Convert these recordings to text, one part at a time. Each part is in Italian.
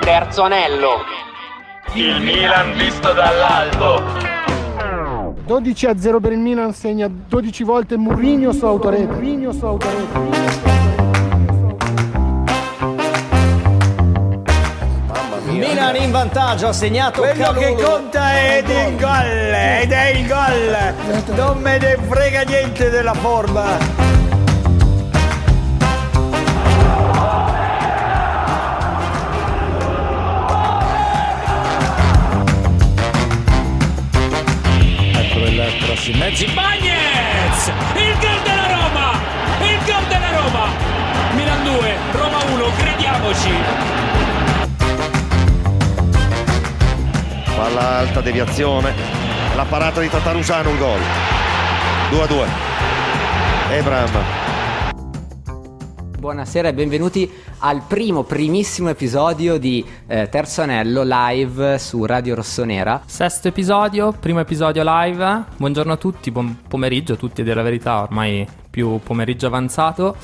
Terzo anello. Il Milan visto dall'alto. 12 a 0 per il Milan segna 12 volte Mourinho su autorete. Mourinho su autorete. Milan in vantaggio, ha segnato Quello Calulu. che conta è il gol ed è il gol. Non me ne frega niente della forma. Palla alta, deviazione. La parata di Tatarusano, un gol. 2 a 2. Ebram. Buonasera e benvenuti al primo, primissimo episodio di eh, Terzo Anello live su Radio Rossonera. Sesto episodio, primo episodio live. Buongiorno a tutti, buon pomeriggio a tutti, a dire la verità, ormai più pomeriggio avanzato.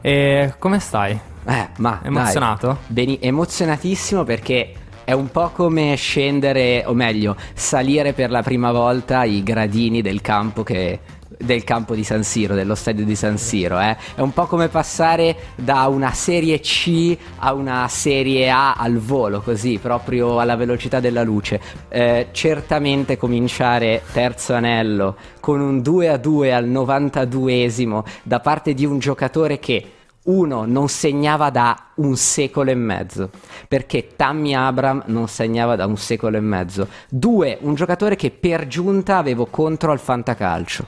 E come stai? Eh, ma dai, Emozionato? beni- emozionatissimo perché è un po' come scendere, o meglio, salire per la prima volta i gradini del campo che del campo di San Siro, dello stadio di San Siro, eh. È un po' come passare da una serie C a una serie A al volo, così, proprio alla velocità della luce. Eh, certamente cominciare terzo anello con un 2 a 2 al 92esimo da parte di un giocatore che uno non segnava da un secolo e mezzo, perché Tammy Abram non segnava da un secolo e mezzo. Due, un giocatore che per giunta avevo contro al fantacalcio.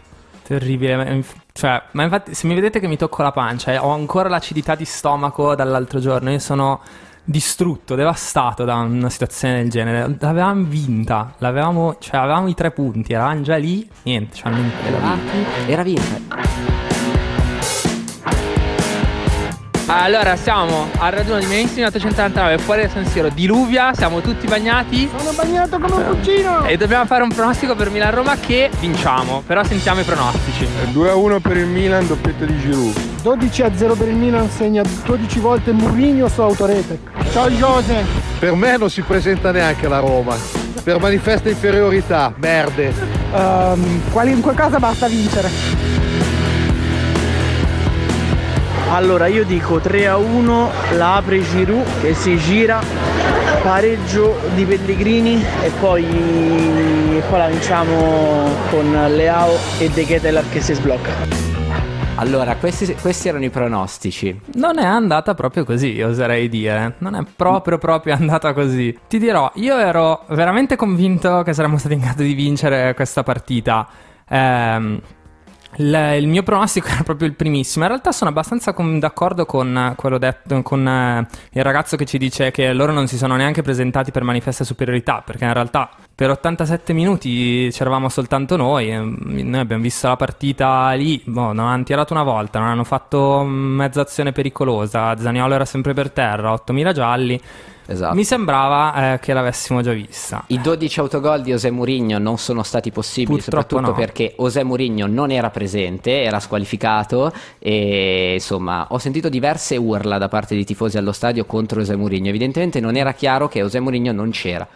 Terribile. Cioè, ma infatti, se mi vedete che mi tocco la pancia, eh, ho ancora l'acidità di stomaco dall'altro giorno. Io sono distrutto, devastato da una situazione del genere. L'avevamo vinta, l'avevamo, cioè, avevamo i tre punti, eravamo già lì. Niente, ci hanno impedati. Era vinta. Allora siamo al raduno di Mainstream 889 fuori da San Siro, diluvia, siamo tutti bagnati Sono bagnato come un cugino. e dobbiamo fare un pronostico per Milan-Roma che vinciamo, però sentiamo i pronostici. 2 a 1 per il Milan, doppietta di Giroud. 12 a 0 per il Milan segna 12 volte Mourinho su autorete. Ciao Jose. Per me non si presenta neanche la Roma. Per manifesta inferiorità, merde. Ehm, qualunque cosa basta vincere. Allora io dico 3 a 1, la apre Giroud che si gira, pareggio di Pellegrini e poi, e poi la vinciamo con Leao e De Ketelar che si sblocca. Allora, questi, questi erano i pronostici. Non è andata proprio così, oserei dire. Non è proprio proprio andata così. Ti dirò, io ero veramente convinto che saremmo stati in grado di vincere questa partita. Ehm, il, il mio pronostico era proprio il primissimo. In realtà sono abbastanza con- d'accordo con eh, quello detto con eh, il ragazzo che ci dice che loro non si sono neanche presentati per manifesta superiorità, perché in realtà per 87 minuti c'eravamo soltanto noi. mm, Noi abbiamo visto la partita lì, boh, non hanno tirato una volta, non hanno fatto mm, mezza azione pericolosa. Zaniolo era sempre per terra, 8000 gialli. Esatto. Mi sembrava eh, che l'avessimo già vista. I 12 autogol di José Mourinho non sono stati possibili, Purtroppo soprattutto no. perché José Mourinho non era presente, era squalificato e insomma ho sentito diverse urla da parte di tifosi allo stadio contro José Mourinho. Evidentemente non era chiaro che José Mourinho non c'era,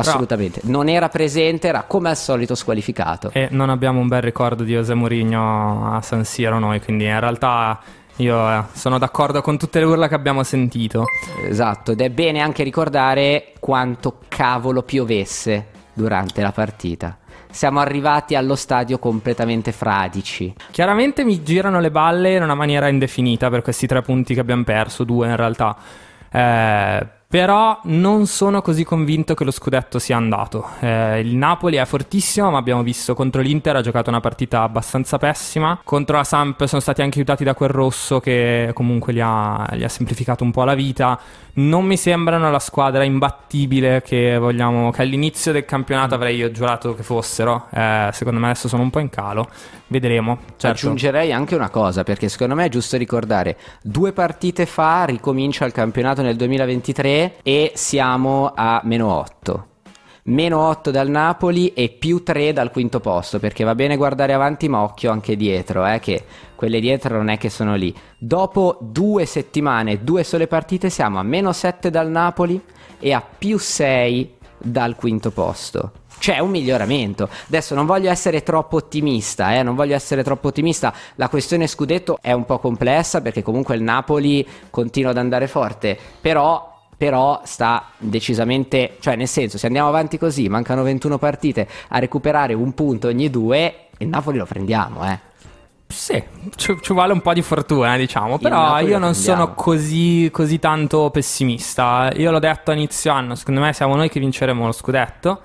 assolutamente. Non era presente, era come al solito squalificato. E non abbiamo un bel ricordo di José Mourinho a San Siro noi, quindi in realtà io eh, sono d'accordo con tutte le urla che abbiamo sentito. Esatto, ed è bene anche ricordare quanto cavolo piovesse durante la partita. Siamo arrivati allo stadio completamente fradici. Chiaramente mi girano le balle in una maniera indefinita per questi tre punti che abbiamo perso, due in realtà. Eh, però non sono così convinto che lo scudetto sia andato. Eh, il Napoli è fortissimo, ma abbiamo visto contro l'Inter ha giocato una partita abbastanza pessima. Contro la Samp sono stati anche aiutati da quel rosso che comunque gli ha, gli ha semplificato un po' la vita. Non mi sembrano la squadra imbattibile che vogliamo, che all'inizio del campionato avrei giurato che fossero. Eh, secondo me adesso sono un po' in calo. Vedremo. Certo. Aggiungerei anche una cosa, perché secondo me è giusto ricordare, due partite fa ricomincia il campionato nel 2023 e siamo a meno 8 meno 8 dal Napoli e più 3 dal quinto posto, perché va bene guardare avanti ma occhio anche dietro, eh, che quelle dietro non è che sono lì. Dopo due settimane, due sole partite, siamo a meno 7 dal Napoli e a più 6 dal quinto posto. C'è un miglioramento. Adesso non voglio essere troppo ottimista, eh, non voglio essere troppo ottimista. La questione scudetto è un po' complessa perché comunque il Napoli continua ad andare forte, però però sta decisamente, cioè nel senso se andiamo avanti così, mancano 21 partite, a recuperare un punto ogni due, il Napoli lo prendiamo, eh. Sì, ci, ci vuole un po' di fortuna, diciamo. Però io non sono così, così tanto pessimista. Io l'ho detto a inizio anno, secondo me siamo noi che vinceremo lo scudetto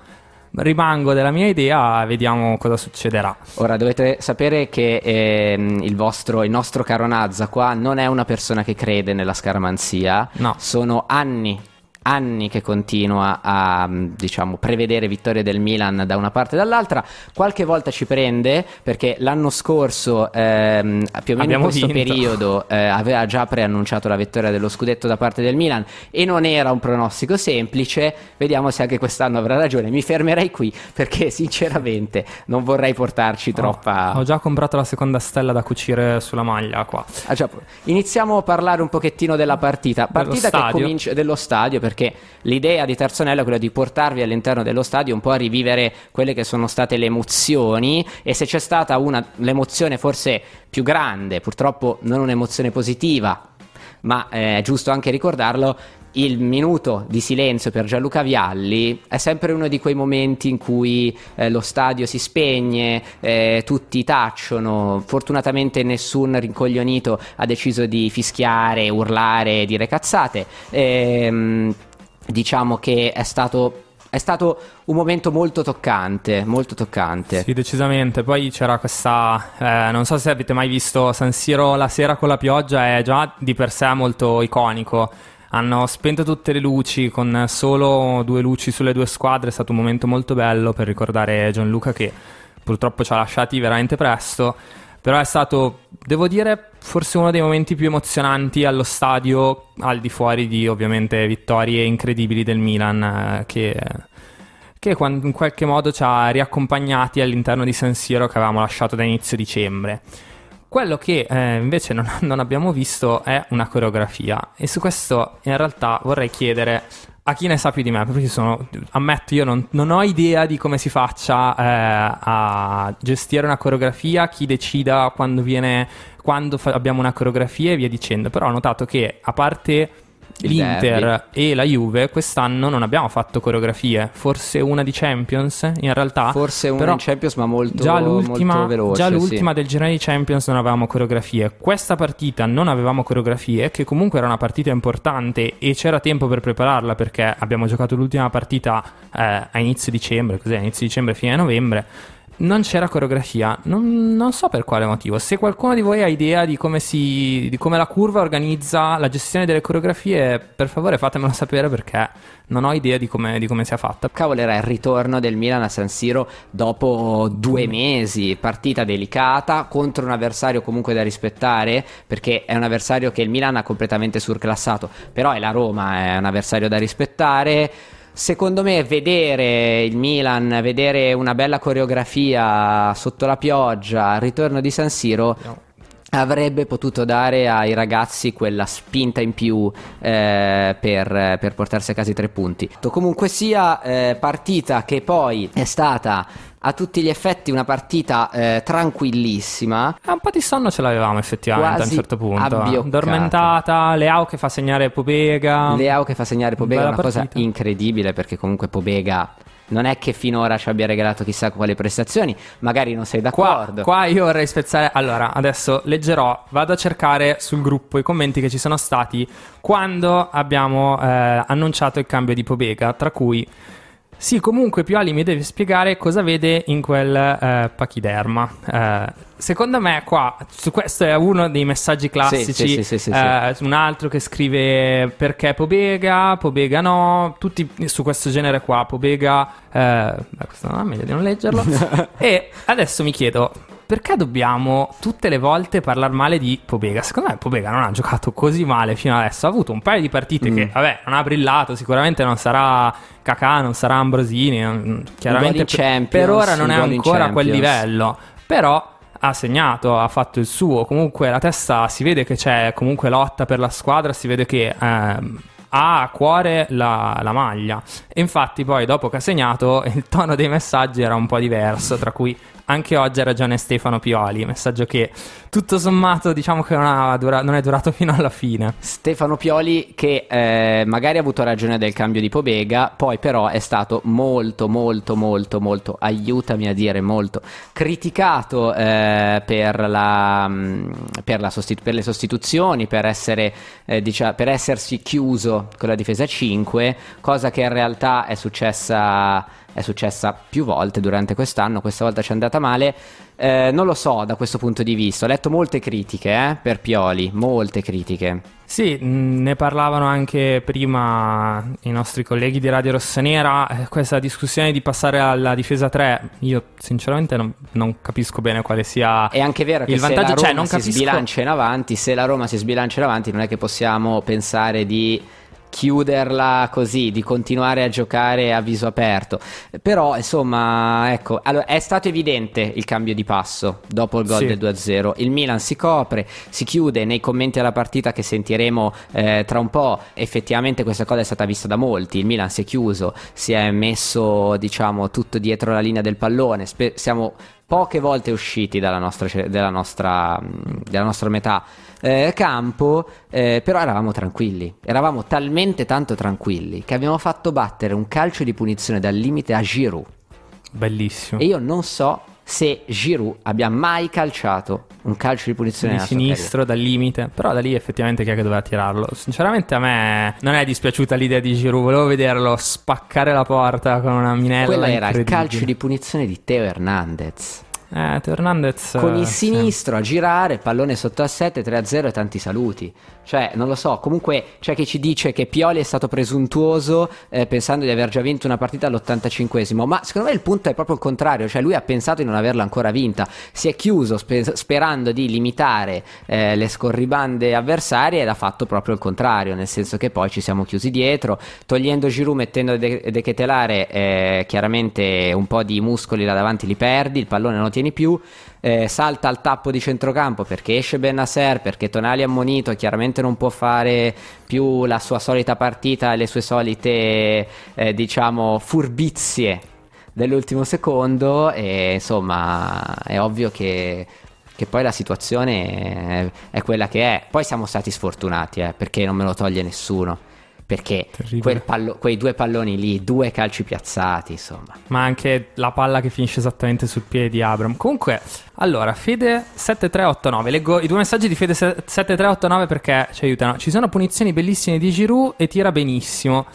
rimango della mia idea, vediamo cosa succederà. Ora dovete sapere che ehm, il, vostro, il nostro caro Nazza qua non è una persona che crede nella scaramanzia, no. sono anni anni che continua a diciamo, prevedere vittorie del Milan da una parte e dall'altra. Qualche volta ci prende perché l'anno scorso, ehm, più o meno in questo vinto. periodo, eh, aveva già preannunciato la vittoria dello scudetto da parte del Milan e non era un pronostico semplice. Vediamo se anche quest'anno avrà ragione. Mi fermerei qui perché sinceramente non vorrei portarci troppa. Ho già comprato la seconda stella da cucire sulla maglia qua. Ah, già, iniziamo a parlare un pochettino della partita. Partita che stadio. comincia dello stadio perché l'idea di Tarzonello è quella di portarvi all'interno dello stadio un po' a rivivere quelle che sono state le emozioni e se c'è stata una l'emozione forse più grande, purtroppo non un'emozione positiva, ma eh, è giusto anche ricordarlo, il minuto di silenzio per Gianluca Vialli è sempre uno di quei momenti in cui eh, lo stadio si spegne, eh, tutti tacciono, fortunatamente nessun rincoglionito ha deciso di fischiare, urlare, dire cazzate. Ehm, diciamo che è stato è stato un momento molto toccante, molto toccante. Sì, decisamente. Poi c'era questa. eh, non so se avete mai visto San Siro la sera con la pioggia, è già di per sé molto iconico. Hanno spento tutte le luci con solo due luci sulle due squadre. È stato un momento molto bello per ricordare Gianluca che purtroppo ci ha lasciati veramente presto. Però è stato, devo dire, forse uno dei momenti più emozionanti allo stadio, al di fuori di ovviamente vittorie incredibili del Milan, eh, che, che in qualche modo ci ha riaccompagnati all'interno di San Siro che avevamo lasciato da inizio dicembre. Quello che eh, invece non, non abbiamo visto è una coreografia e su questo in realtà vorrei chiedere a chi ne sa più di me, perché sono, ammetto io non, non ho idea di come si faccia eh, a gestire una coreografia, chi decida quando viene, quando fa- abbiamo una coreografia e via dicendo, però ho notato che a parte l'Inter e la Juve quest'anno non abbiamo fatto coreografie, forse una di Champions in realtà. Forse una in Champions, ma molto, già l'ultima, molto veloce. già sì. l'ultima del girone di Champions non avevamo coreografie. Questa partita non avevamo coreografie, che comunque era una partita importante e c'era tempo per prepararla perché abbiamo giocato l'ultima partita eh, a inizio dicembre, così a inizio dicembre, fine novembre. Non c'era coreografia, non, non so per quale motivo. Se qualcuno di voi ha idea di come, si, di come la curva organizza la gestione delle coreografie, per favore fatemelo sapere perché non ho idea di come, di come sia fatta. Cavolo, era il ritorno del Milan a San Siro dopo due mesi, partita delicata contro un avversario comunque da rispettare, perché è un avversario che il Milan ha completamente surclassato, però è la Roma, è un avversario da rispettare. Secondo me vedere il Milan, vedere una bella coreografia sotto la pioggia, il ritorno di San Siro avrebbe potuto dare ai ragazzi quella spinta in più eh, per, per portarsi a casa i tre punti. Comunque sia, eh, partita che poi è stata a tutti gli effetti una partita eh, tranquillissima. Eh, un po' di sonno ce l'avevamo effettivamente a un certo punto. abbioccata. Dormentata, Leao che fa segnare Pobega. Leao che fa segnare Pobega è Bella una cosa partita. incredibile perché comunque Pobega non è che finora ci abbia regalato chissà quali prestazioni, magari non sei Qua, d'accordo. qua io vorrei spezzare. Allora, adesso leggerò, vado a cercare sul gruppo i commenti che ci sono stati quando abbiamo eh, annunciato il cambio di Pobega, tra cui Sì, comunque Pioli mi deve spiegare cosa vede in quel eh, pachiderma. Eh, secondo me qua, su questo è uno dei messaggi classici, Sì, sì, sì, eh, un altro che scrive perché Pobega, Pobega no, tutti su questo genere qua, Pobega, eh, questo no, è meglio di non leggerlo. e adesso mi chiedo, perché dobbiamo tutte le volte parlare male di Pobega? Secondo me Pobega non ha giocato così male fino adesso. Ha avuto un paio di partite Mm. che, vabbè, non ha brillato. Sicuramente non sarà Kakà, non sarà Ambrosini. non- Chiaramente per, per ora non è ancora a quel livello. Però ha segnato, ha fatto il suo. Comunque la testa si vede che c'è comunque lotta per la squadra. Si vede che. ehm, ha a cuore la, la maglia e infatti poi dopo che ha segnato il tono dei messaggi era un po' diverso tra cui anche oggi ha ragione Stefano Pioli messaggio che tutto sommato diciamo che non, dura- non è durato fino alla fine. Stefano Pioli che eh, magari ha avuto ragione del cambio di Pobega, poi però è stato molto molto molto molto, aiutami a dire molto, criticato eh, per, la, mm, per, la sostitu- per le sostituzioni, per, essere, eh, dicia- per essersi chiuso con la difesa 5, cosa che in realtà è successa, è successa più volte durante quest'anno, questa volta ci è andata male. Eh, non lo so da questo punto di vista, ho letto molte critiche eh, per Pioli, molte critiche. Sì, mh, ne parlavano anche prima i nostri colleghi di Radio Rossonera. eh, Questa discussione di passare alla difesa 3, io sinceramente non, non capisco bene quale sia È anche vero che il se vantaggio. la Roma Cioè, non si capisco. sbilancia in avanti, se la Roma si sbilancia in avanti, non è che possiamo pensare di chiuderla così, di continuare a giocare a viso aperto. Però, insomma, ecco, allora, è stato evidente il cambio di passo dopo il gol Sì. del 2-0. Il Milan si copre, si chiude nei commenti alla partita che sentiremo eh, tra un po'. Effettivamente questa cosa è stata vista da molti. Il Milan si è chiuso, si è messo, diciamo, tutto dietro la linea del pallone. Spe- siamo poche volte usciti dalla nostra, della nostra, della nostra metà eh, campo, eh, però eravamo tranquilli, eravamo talmente tanto tranquilli che abbiamo fatto battere un calcio di punizione dal limite a Giroud. Bellissimo. E io non so se Giroud abbia mai calciato un calcio di punizione di sinistro dal limite, però da lì effettivamente chi è che doveva tirarlo? Sinceramente a me non è dispiaciuta l'idea di Giroud, volevo vederlo spaccare la porta con una minella. Quello era il calcio di punizione di Teo Hernandez. Eh, Teo Hernandez Con il sì. sinistro a girare, pallone sotto a 7, 3-0 e tanti saluti. Cioè, non lo so, comunque c'è chi ci dice che Pioli è stato presuntuoso eh, pensando di aver già vinto una partita all'85esimo, ma secondo me il punto è proprio il contrario, cioè lui ha pensato di non averla ancora vinta, si è chiuso spe- sperando di limitare eh, le scorribande avversarie ed ha fatto proprio il contrario, nel senso che poi ci siamo chiusi dietro, togliendo Giroud, mettendo De, de Ketelare, eh, chiaramente un po' di muscoli là davanti li perdi, il pallone non lo tieni più, eh, salta al tappo di centrocampo perché esce Benasser, perché Tonali è ammonito, chiaramente non può fare più la sua solita partita le sue solite, eh, diciamo, furbizie dell'ultimo secondo e insomma è ovvio che, che poi la situazione è quella che è. Poi siamo stati sfortunati, eh, perché non me lo toglie nessuno. Perché pallo- quei due palloni lì, due calci piazzati, insomma. Ma anche la palla che finisce esattamente sul piede di Abram. Comunque, allora, Fede 7389. Leggo i due messaggi di Fede 7389 perché ci aiutano. Ci sono punizioni bellissime di Giroud e tira benissimo.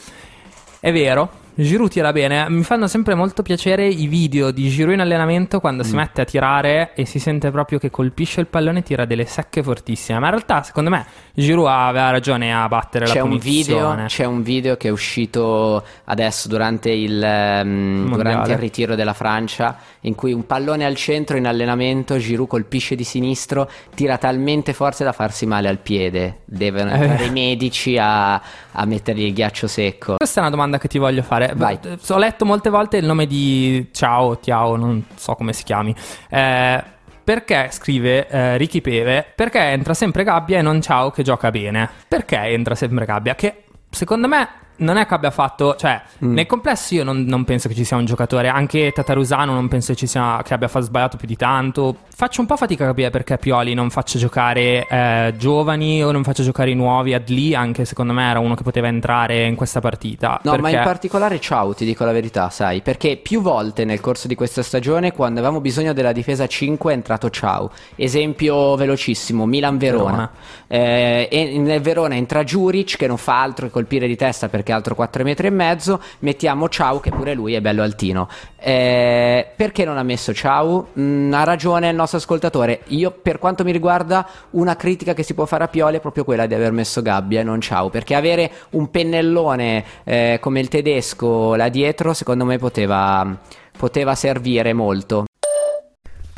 È vero. Giroud tira bene, mi fanno sempre molto piacere i video di Giroud in allenamento quando Mm. si mette a tirare e si sente proprio che colpisce il pallone e tira delle secche fortissime. Ma in realtà, secondo me, Giroud aveva ragione a battere C'è la un, punizione. video, c'è un video che è uscito adesso durante il, Mondiale. durante il ritiro della Francia in cui un pallone al centro in allenamento Giroud colpisce di sinistro tira talmente forte da farsi male al piede devono Eh. entrare i medici a, a mettergli il ghiaccio secco Questa è una domanda che ti voglio fare. Vai. Ho letto molte volte il nome di Ciao, Tiao, non so come si chiami. Eh, perché scrive eh, Ricky Peve? Perché entra sempre Gabbia e non Ciao che gioca bene? Perché entra sempre Gabbia? Che secondo me non è che abbia fatto, cioè, Mm. nel complesso io non, non penso che ci sia un giocatore, anche Tatarusano non penso che, ci sia, che abbia sbagliato più di tanto. Faccio un po' fatica a capire perché Pioli non faccia giocare eh, giovani o non faccia giocare i nuovi. Adli anche secondo me era uno che poteva entrare in questa partita. No, ma perché- in particolare ciao, ti dico la verità, sai, perché più volte nel corso di questa stagione, quando avevamo bisogno della difesa 5, è entrato ciao. Esempio velocissimo, Milan-Verona. Verona. Eh, e nel Verona entra Juric che non fa altro che colpire di testa perché è altro 4 metri e mezzo, mettiamo Ciao che pure lui è bello altino. Eh, perché non ha messo Ciao? Mm, ha ragione il nostro ascoltatore. Io per quanto mi riguarda una critica che si può fare a Pioli è proprio quella di aver messo Gabbia e non Ciao, perché avere un pennellone eh, come il tedesco là dietro secondo me poteva, poteva servire molto.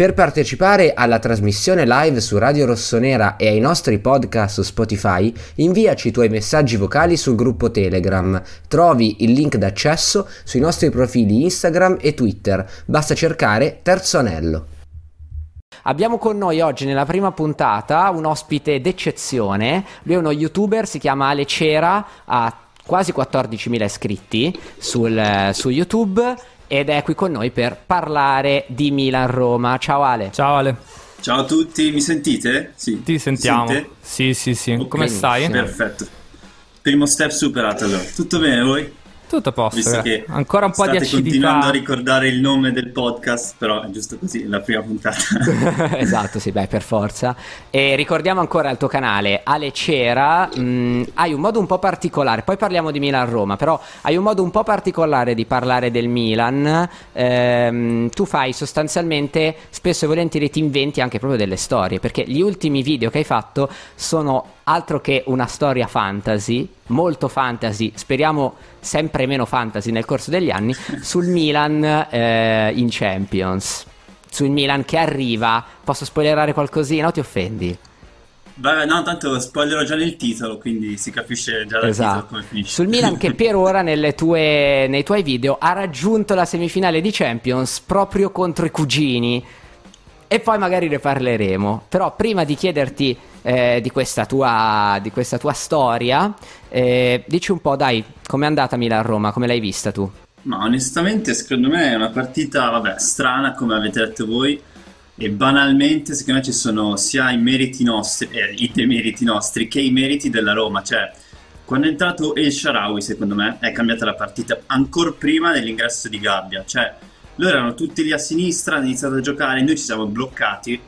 Per partecipare alla trasmissione live su Radio Rossonera e ai nostri podcast su Spotify, inviaci i tuoi messaggi vocali sul gruppo Telegram. Trovi il link d'accesso sui nostri profili Instagram e Twitter. Basta cercare Terzo Anello. Abbiamo con noi oggi nella prima puntata un ospite d'eccezione. Lui è uno youtuber, si chiama Ale Cera, ha quasi 14.000 iscritti sul, su YouTube ed è qui con noi per parlare di Milan-Roma. Ciao Ale. Ciao Ale. Ciao a tutti, mi sentite? Sì. Ti sentiamo. Sente? Sì, sì, sì. Ok, Come stai? Perfetto. Primo step superato allora. Tutto bene voi? Tutto a posto. Visto che Ancora un po' di state continuando acidità. a ricordare il nome del podcast, però è giusto così, la prima puntata. esatto, sì, beh, per forza. E ricordiamo ancora il tuo canale, Ale Cera, mh, hai un modo un po' particolare, poi parliamo di Milan-Roma, però hai un modo un po' particolare di parlare del Milan, Ehm, tu fai sostanzialmente, spesso e volentieri ti inventi anche proprio delle storie, perché gli ultimi video che hai fatto sono altro che una storia fantasy, molto fantasy, speriamo sempre meno fantasy nel corso degli anni, sul Milan eh, in Champions. Sul Milan che arriva, posso spoilerare qualcosina o ti offendi? Vabbè, no, tanto spoilerò già nel titolo, quindi si capisce già dal Esatto. come finisce. Sul Milan che per ora nelle tue- nei tuoi video ha raggiunto la semifinale di Champions proprio contro i cugini. E poi magari ne parleremo. Però prima di chiederti eh, di, questa tua, di questa tua storia, eh, dici un po', dai, com'è andata Milan-Roma? Come l'hai vista tu? Ma onestamente, secondo me è una partita, vabbè, strana, come avete detto voi. E banalmente, secondo me ci sono sia i meriti nostri, eh, i demeriti nostri, che i meriti della Roma. Cioè, quando è entrato El Sharawi, secondo me, è cambiata la partita ancora prima dell'ingresso di Gabbia. Cioè, loro erano tutti lì a sinistra, hanno iniziato a giocare, noi ci siamo bloccati.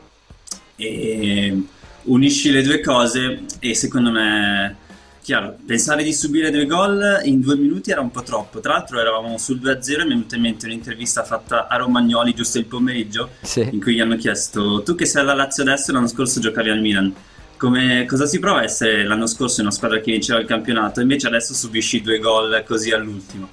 E unisci le due cose, e secondo me, chiaro, pensare di subire due gol in due minuti era un po' troppo. Tra l'altro, eravamo sul 2-0 e mi è venuta in mente un'intervista fatta a Romagnoli giusto il pomeriggio Sì. in cui gli hanno chiesto tu che sei alla Lazio adesso l'anno scorso giocavi al Milan come, cosa si prova a essere l'anno scorso in una squadra che vinceva il campionato invece adesso subisci due gol così all'ultimo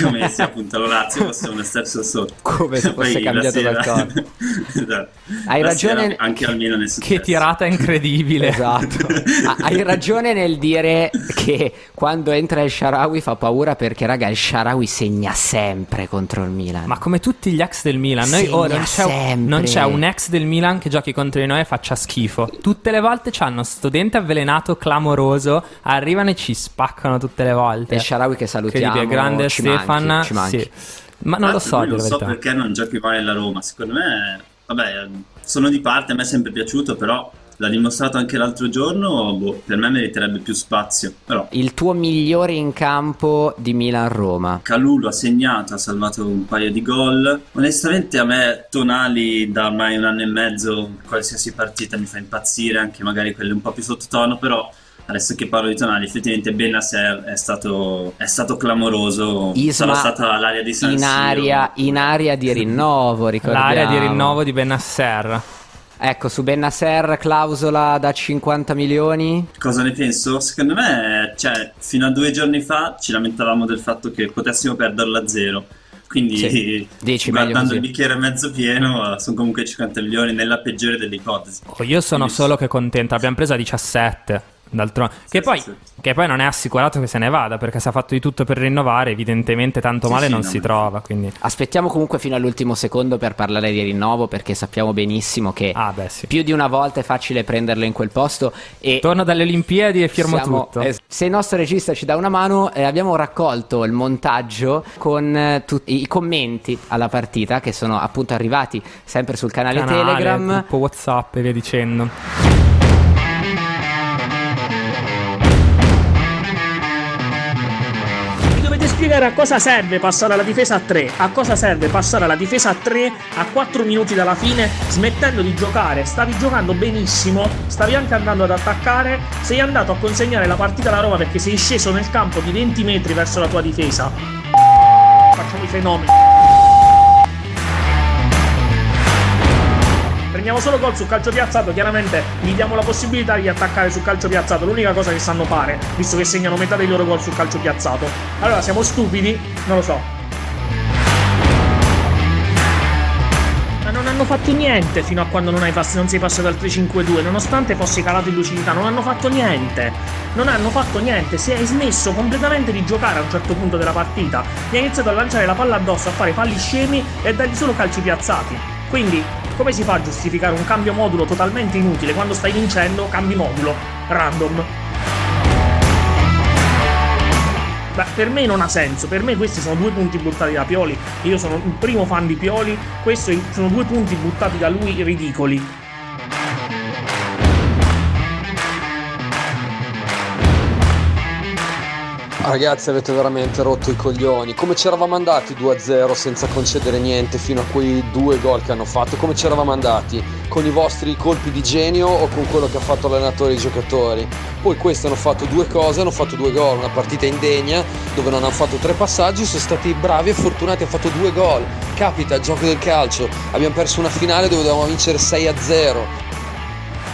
come se appunto la Lazio fosse uno step sotto Come se Poi fosse la cambiato sera- qualcosa. Esatto. Hai La ragione- sera anche al Milan è successo Che tirata incredibile. Esatto. Ha- hai ragione nel dire che quando entra il Sharawi fa paura perché, raga, il Sharawi segna sempre contro il Milan. Ma come tutti gli ex del Milan, noi oh, non, c'è, sempre. non c'è un ex del Milan che giochi contro di noi e faccia schifo. Tutte le volte c'hanno sto dente avvelenato clamoroso, arrivano e ci spaccano tutte le volte. E il Sharawi che salutiamo. Incredibile, grande ci Stefan. manchi, ci manchi. sì. Ma non lo Tra so, l'altro, di non so verità. perché non giochi mai alla Roma secondo me vabbè sono di parte a me è sempre piaciuto però l'ha dimostrato anche l'altro giorno boh, per me meriterebbe più spazio però Il tuo migliore in campo di Milan-Roma. Calulu ha segnato, ha salvato un paio di gol. Onestamente a me Tonali da ormai un anno e mezzo, qualsiasi partita mi fa impazzire, anche magari quelle un po' più sottotono, però adesso che parlo di Tonali, effettivamente Benasser è stato, è stato clamoroso. Isma Sarà stata l'area di San in aria, in aria di rinnovo, ricordiamo. L'area di rinnovo di Benasser. Ecco, su Benasser clausola da 50 milioni. Cosa ne penso? Secondo me, cioè, fino a due giorni fa ci lamentavamo del fatto che potessimo perderlo a zero. Quindi, Sì, dici guardando il bicchiere mezzo pieno, sono comunque 50 milioni nella peggiore delle ipotesi. Oh, io sono solo che contento, l'abbiamo presa a 17. D'altronde, che, poi, che poi non è assicurato che se ne vada perché si è fatto di tutto per rinnovare. Evidentemente, tanto Sì, male sì, non no, si trova. Quindi, Aspettiamo comunque fino all'ultimo secondo per parlare di rinnovo perché sappiamo benissimo che Ah, beh, sì. più di una volta è facile prenderlo in quel posto e torno dalle Olimpiadi e firmo siamo- tutto. eh, se il nostro regista ci dà una mano, eh, abbiamo raccolto il montaggio con eh, tutti i commenti alla partita che sono appunto arrivati sempre sul canale, Canale, Telegram. gruppo WhatsApp e via dicendo. Spiegare a cosa serve passare alla difesa a 3. A cosa serve passare alla difesa a 3 a 4 minuti dalla fine, smettendo di giocare. Stavi giocando benissimo, stavi anche andando ad attaccare. Sei andato a consegnare la partita alla Roma perché sei sceso nel campo di 20 metri verso la tua difesa. Facciamo i fenomeni. Prendiamo solo gol sul calcio piazzato, chiaramente gli diamo la possibilità di attaccare sul calcio piazzato, l'unica cosa che sanno fare, visto che segnano metà dei loro gol sul calcio piazzato. Allora siamo stupidi? Non lo so. Non hanno fatto niente fino a quando non, hai non sei passato al 3-5-2, nonostante fossi calato in lucidità, non hanno fatto niente. Non hanno fatto niente, si è smesso completamente di giocare a un certo punto della partita. Mi ha iniziato a lanciare la palla addosso, a fare falli scemi e a dargli solo calci piazzati. Quindi, come si fa a giustificare un cambio modulo totalmente inutile quando stai vincendo? Cambi modulo, random. Beh, per me non ha senso, per me questi sono due punti buttati da Pioli. Io sono il primo fan di Pioli, questi sono due punti buttati da lui ridicoli. Ragazzi avete veramente rotto i coglioni. Come ci eravamo andati 2-0 senza concedere niente fino a quei due gol che hanno fatto? Come ci eravamo andati? Con i vostri colpi di genio o con quello che ha fatto l'allenatore e i giocatori? Poi questi hanno fatto due cose, hanno fatto due gol, una partita indegna dove non hanno fatto tre passaggi, sono stati bravi e fortunati, hanno fatto due gol. Capita, gioco del calcio. Abbiamo perso una finale dove dovevamo vincere 6-0.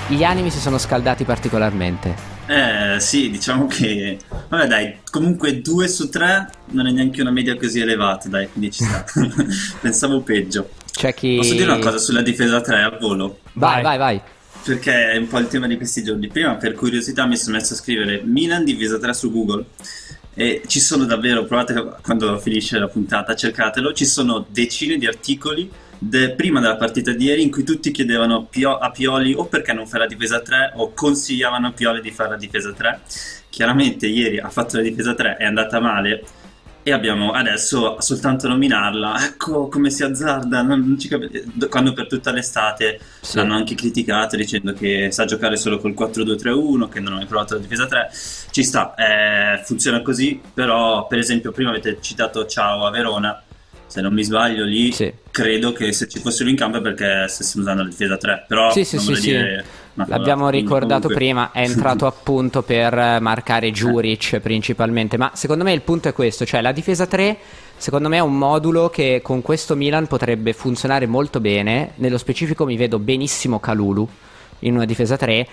Gli animi si sono scaldati particolarmente. Eh sì, diciamo che... Vabbè dai, comunque 2 su 3 non è neanche una media così elevata, dai, quindi ci sta. Pensavo peggio. C'è chi... Posso dire una cosa sulla difesa 3 a volo? Vai, vai, vai. Perché è un po' il tema di questi giorni. Prima, per curiosità, mi sono messo a scrivere Milan difesa 3 su Google. E ci sono davvero, provate quando finisce la puntata, cercatelo. Ci sono decine di articoli de- prima della partita di ieri in cui tutti chiedevano Pio- a Pioli o perché non fa la difesa 3 o consigliavano a Pioli di fare la difesa 3. Chiaramente ieri ha fatto la difesa 3, è andata male e abbiamo adesso soltanto nominarla. Ecco come si azzarda, non, non ci cap- quando per tutta l'estate Sì. l'hanno anche criticato dicendo che sa giocare solo col 4-2-3-1, che non ha mai provato la difesa 3. Ci sta, eh, funziona così, però per esempio prima avete citato Ciao a Verona, se non mi sbaglio lì credo che se ci fossero in campo è perché stessimo usando la difesa 3, però Sì, sì, sì, sì. dire cosa, L'abbiamo ricordato comunque- prima, è entrato appunto per eh, marcare Juric principalmente, ma secondo me il punto è questo, cioè la difesa 3 secondo me è un modulo che con questo Milan potrebbe funzionare molto bene, nello specifico mi vedo benissimo Calulu in una difesa 3,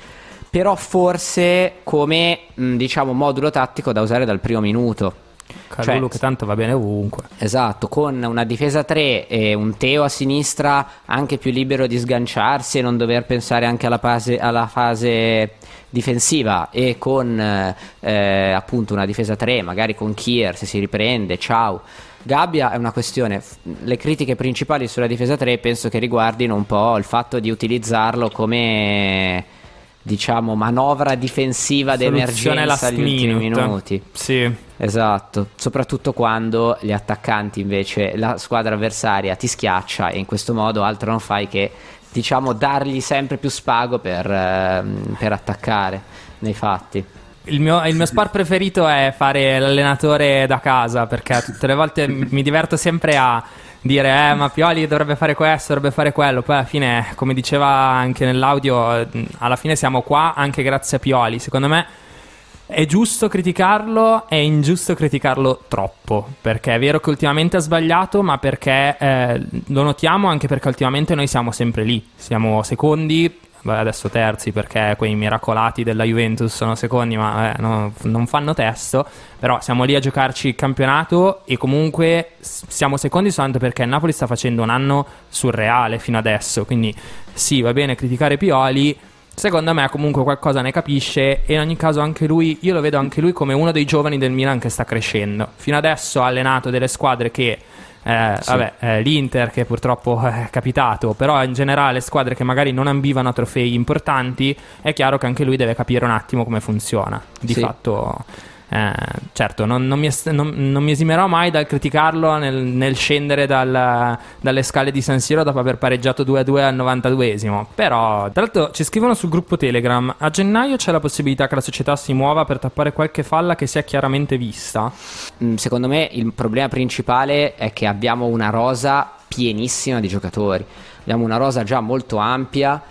però forse come diciamo modulo tattico da usare dal primo minuto. Calulu Cioè, che tanto va bene ovunque. Esatto, con una difesa 3 e un Teo a sinistra anche più libero di sganciarsi e non dover pensare anche alla fase, alla fase difensiva e con eh, appunto una difesa 3, magari con Kier se si riprende, ciao. Gabbia è una questione, le critiche principali sulla difesa 3 penso che riguardino un po' il fatto di utilizzarlo come diciamo manovra difensiva d'emergenza last agli ultimi minute. minuti. Sì. Esatto, soprattutto quando gli attaccanti invece, la squadra avversaria ti schiaccia e in questo modo altro non fai che diciamo dargli sempre più spago per, ehm, per attaccare nei fatti. Il mio, il mio sport preferito è fare l'allenatore da casa perché tutte le volte mi diverto sempre a dire eh ma Pioli dovrebbe fare questo, dovrebbe fare quello, poi alla fine come diceva anche nell'audio alla fine siamo qua anche grazie a Pioli, secondo me è giusto criticarlo, è ingiusto criticarlo troppo, perché è vero che ultimamente ha sbagliato, ma perché eh, lo notiamo anche perché ultimamente noi siamo sempre lì, siamo secondi, beh, adesso terzi perché quei miracolati della Juventus sono secondi, ma eh, no- non fanno testo, però siamo lì a giocarci il campionato e comunque siamo secondi soltanto perché il Napoli sta facendo un anno surreale fino adesso, quindi sì, va bene criticare Pioli, Secondo me comunque qualcosa ne capisce e in ogni caso anche lui, io lo vedo anche lui come uno dei giovani del Milan che sta crescendo. Fino adesso ha allenato delle squadre che, eh, Sì. vabbè, eh, l'Inter che purtroppo è capitato, però in generale squadre che magari non ambivano a trofei importanti, è chiaro che anche lui deve capire un attimo come funziona. Di Sì. fatto Eh, certo, non, non, mi non- non mi esimerò mai dal criticarlo nel, nel scendere dal- dalle scale di San Siro dopo aver pareggiato 2-2 al 92esimo. Però, tra l'altro, ci scrivono sul gruppo Telegram: a gennaio c'è la possibilità che la società si muova per tappare qualche falla che si è chiaramente vista. Mm, Secondo me il problema principale è che abbiamo una rosa pienissima di giocatori. Abbiamo una rosa già molto ampia.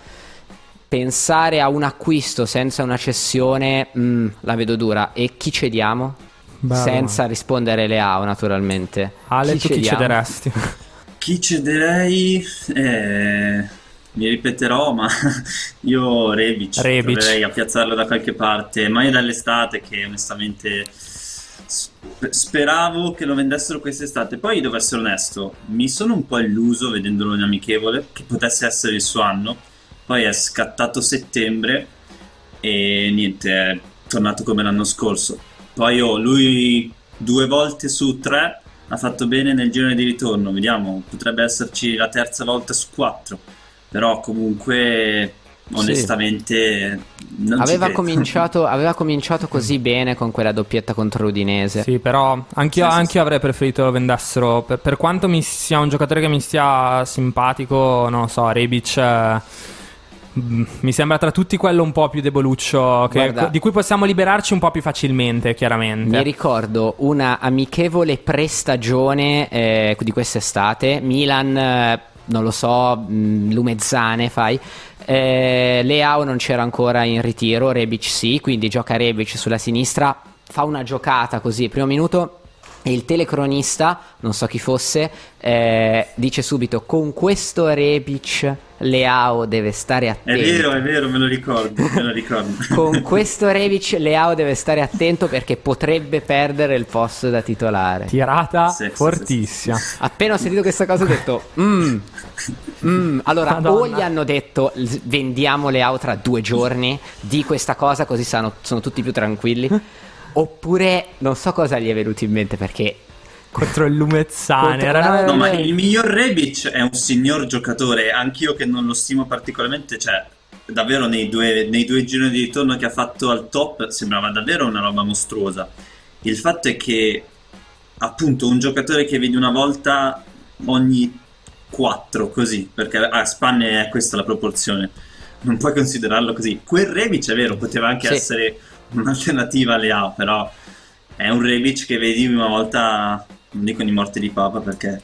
Pensare a un acquisto senza una cessione mm, la vedo dura. E chi cediamo? Beh, senza rispondere Leao, naturalmente. Ale, tu chi cediamo? cederesti? Chi cederei? Eh, mi ripeterò, ma io Rebic, Rebic. proverei a piazzarlo da qualche parte, ma è dall'estate che onestamente sp- speravo che lo vendessero quest'estate. Poi devo essere onesto, mi sono un po' illuso vedendolo in amichevole che potesse essere il suo anno. Poi è scattato settembre e niente, è tornato come l'anno scorso. Poi oh, lui due volte su tre ha fatto bene nel girone di ritorno, vediamo, potrebbe esserci la terza volta su quattro, però comunque onestamente non ci Aveva cominciato, aveva cominciato così bene con quella doppietta contro Udinese. Sì, però anch'io, Sì, sì, anch'io avrei preferito lo vendessero. Per, per quanto mi sia un giocatore che mi stia simpatico, non lo so, Rebic. eh, mi sembra tra tutti quello un po' più deboluccio, che- Guarda. di cui possiamo liberarci un po' più facilmente, chiaramente. Mi ricordo una amichevole prestagione eh, di quest'estate. Milan, eh, non lo so, mh, Lumezzane fai. Eh, Leao non c'era ancora in ritiro, Rebic sì, quindi gioca Rebic sulla sinistra. Fa una giocata così, primo minuto. E il telecronista, non so chi fosse, eh, dice subito: Con questo Rebic Leao deve stare È attento. vero, è vero, me lo ricordo, me lo ricordo. Con questo Rebic Leao deve stare attento perché potrebbe perdere il posto da titolare. Tirata Sì, sì, fortissima. Appena ho sentito questa cosa ho detto, "Mm, mm". allora Madonna. o gli hanno detto "L- vendiamo Leao tra due giorni, di questa cosa così sanno- sono tutti più tranquilli, oppure non so cosa gli è venuto in mente perché Contro il Lumezzane. Contro- era- no, ma il miglior Rebic è un signor giocatore, anch'io che non lo stimo particolarmente, cioè davvero nei due, nei due gironi di ritorno che ha fatto al top sembrava davvero una roba mostruosa. Il fatto è che appunto un giocatore che vedi una volta ogni quattro così, perché a spanne è questa la proporzione. Non puoi considerarlo così. Quel Rebic è vero, poteva anche Sì. essere un'alternativa a Leao, però è un Rebic che vedi una volta, non dico di morte di papa perché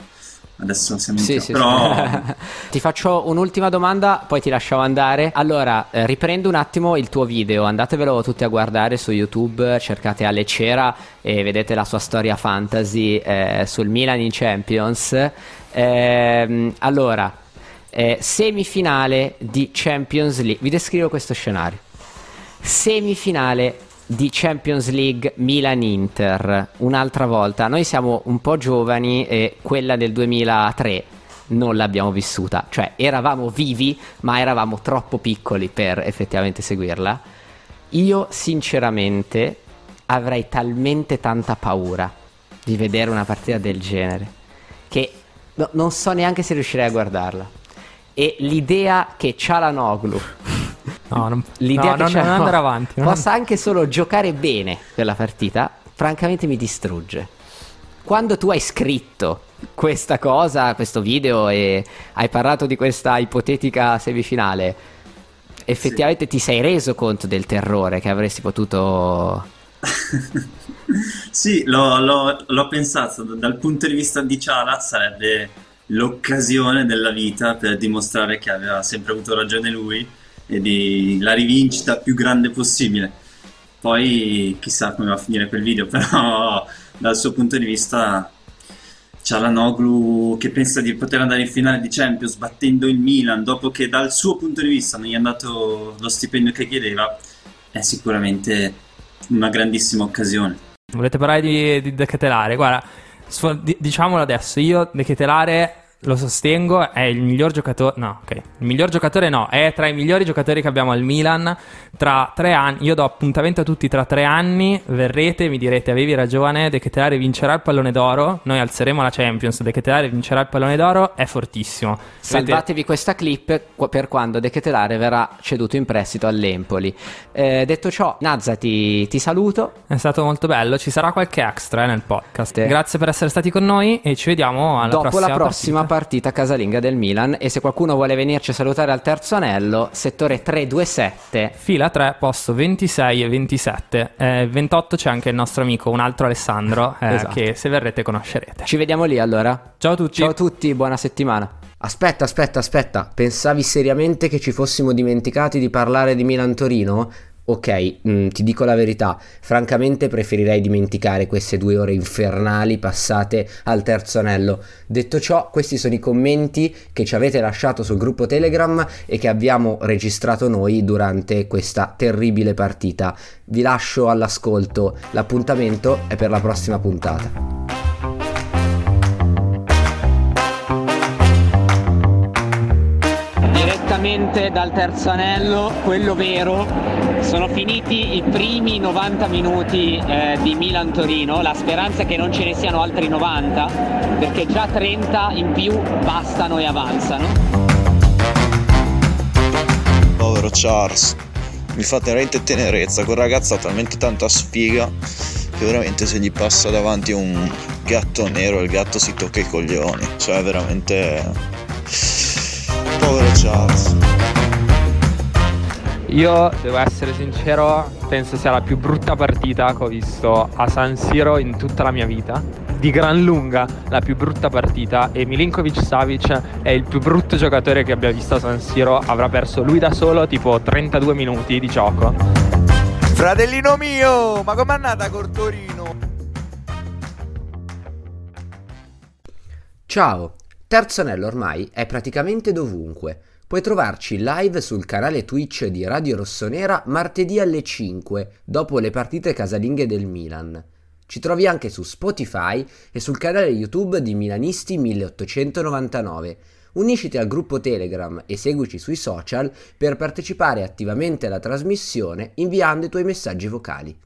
adesso siamo in Sì, sì, però sì. ti faccio un'ultima domanda, poi ti lasciamo andare. Allora, eh, riprendo un attimo il tuo video, andatevelo tutti a guardare su YouTube, cercate Ale Cera e vedete la sua storia fantasy eh, sul Milan in Champions. Ehm, allora, eh, semifinale di Champions League, vi descrivo questo scenario. Semifinale di Champions League Milan-Inter, un'altra volta. Noi siamo un po' giovani e quella del 2003 non l'abbiamo vissuta, cioè eravamo vivi ma eravamo troppo piccoli per effettivamente seguirla. Io sinceramente avrei talmente tanta paura di vedere una partita del genere che no- non so neanche se riuscirei a guardarla. E l'idea che Cialanoglu No, non, l'idea no, che non, c'è non andare avanti. non possa anche solo giocare bene quella partita, francamente mi distrugge. Quando tu hai scritto questa cosa, questo video e hai parlato di questa ipotetica semifinale, effettivamente ti sei reso conto del terrore che avresti potuto sì, l'ho, l'ho- l'ho pensato dal punto di vista di Ciala sarebbe l'occasione della vita per dimostrare che aveva sempre avuto ragione lui e di la rivincita più grande possibile. Poi chissà come va a finire quel video, però dal suo punto di vista Cialanoglu che pensa di poter andare in finale di Champions battendo il Milan dopo che dal suo punto di vista non gli è andato lo stipendio che chiedeva è sicuramente una grandissima occasione. Volete parlare di, di De Ketelare? Guarda, diciamolo adesso, io De Ketelare lo sostengo, è il miglior giocatore. No, ok. Il miglior giocatore no, è tra i migliori giocatori che abbiamo al Milan. Tra tre anni, io do appuntamento a tutti tra tre anni. Verrete, mi direte, avevi ragione. De Ketelare vincerà il pallone d'oro. Noi alzeremo la Champions. De Ketelare vincerà il pallone d'oro. È fortissimo. Salvatevi questa clip per quando De Ketelare verrà ceduto in prestito all'Empoli. Eh, detto ciò, Nazza, ti, ti, saluto. È stato molto bello. Ci sarà qualche extra eh, nel podcast. Grazie per essere stati con noi e ci vediamo alla Dopo prossima la prossima partita. casalinga del Milan. E se qualcuno vuole venirci a salutare al terzo anello, settore 327. Fila 3, posto 26 e 27. Eh, 28 c'è anche il nostro amico, un altro Alessandro, eh, esatto. che se verrete conoscerete. Ci vediamo lì allora. Ciao a tutti. Ciao a tutti, buona settimana. Aspetta, aspetta, aspetta. Pensavi seriamente che ci fossimo dimenticati di parlare di Milan-Torino? Ok, mh, mm, ti dico la verità, francamente preferirei dimenticare queste due ore infernali passate al terzo anello. Detto ciò, questi sono i commenti che ci avete lasciato sul gruppo Telegram e che abbiamo registrato noi durante questa terribile partita. Vi lascio all'ascolto, l'appuntamento è per la prossima puntata. Direttamente dal terzo anello, quello vero. Sono finiti i primi 90 minuti eh, di Milan-Torino, la speranza è che non ce ne siano altri 90, perché già 30 in più bastano e avanzano. Povero Charles, mi fa veramente tenerezza, quel ragazzo ha talmente tanta sfiga che veramente se gli passa davanti un gatto nero il gatto si tocca i coglioni, cioè veramente povero Charles. Io devo essere sincero, penso sia la più brutta partita che ho visto a San Siro in tutta la mia vita. Di gran lunga la più brutta partita e Milinkovic Savic è il più brutto giocatore che abbia visto a San Siro. Avrà perso lui da solo tipo 32 minuti di gioco. Fratellino mio, ma com'è andata col Torino? Ciao, Terzo Anello ormai è praticamente dovunque. Puoi trovarci live sul canale Twitch di Radio Rossonera martedì alle 5, dopo le partite casalinghe del Milan. Ci trovi anche su Spotify e sul canale YouTube di Milanisti 1899. Unisciti al gruppo Telegram e seguici sui social per partecipare attivamente alla trasmissione inviando i tuoi messaggi vocali.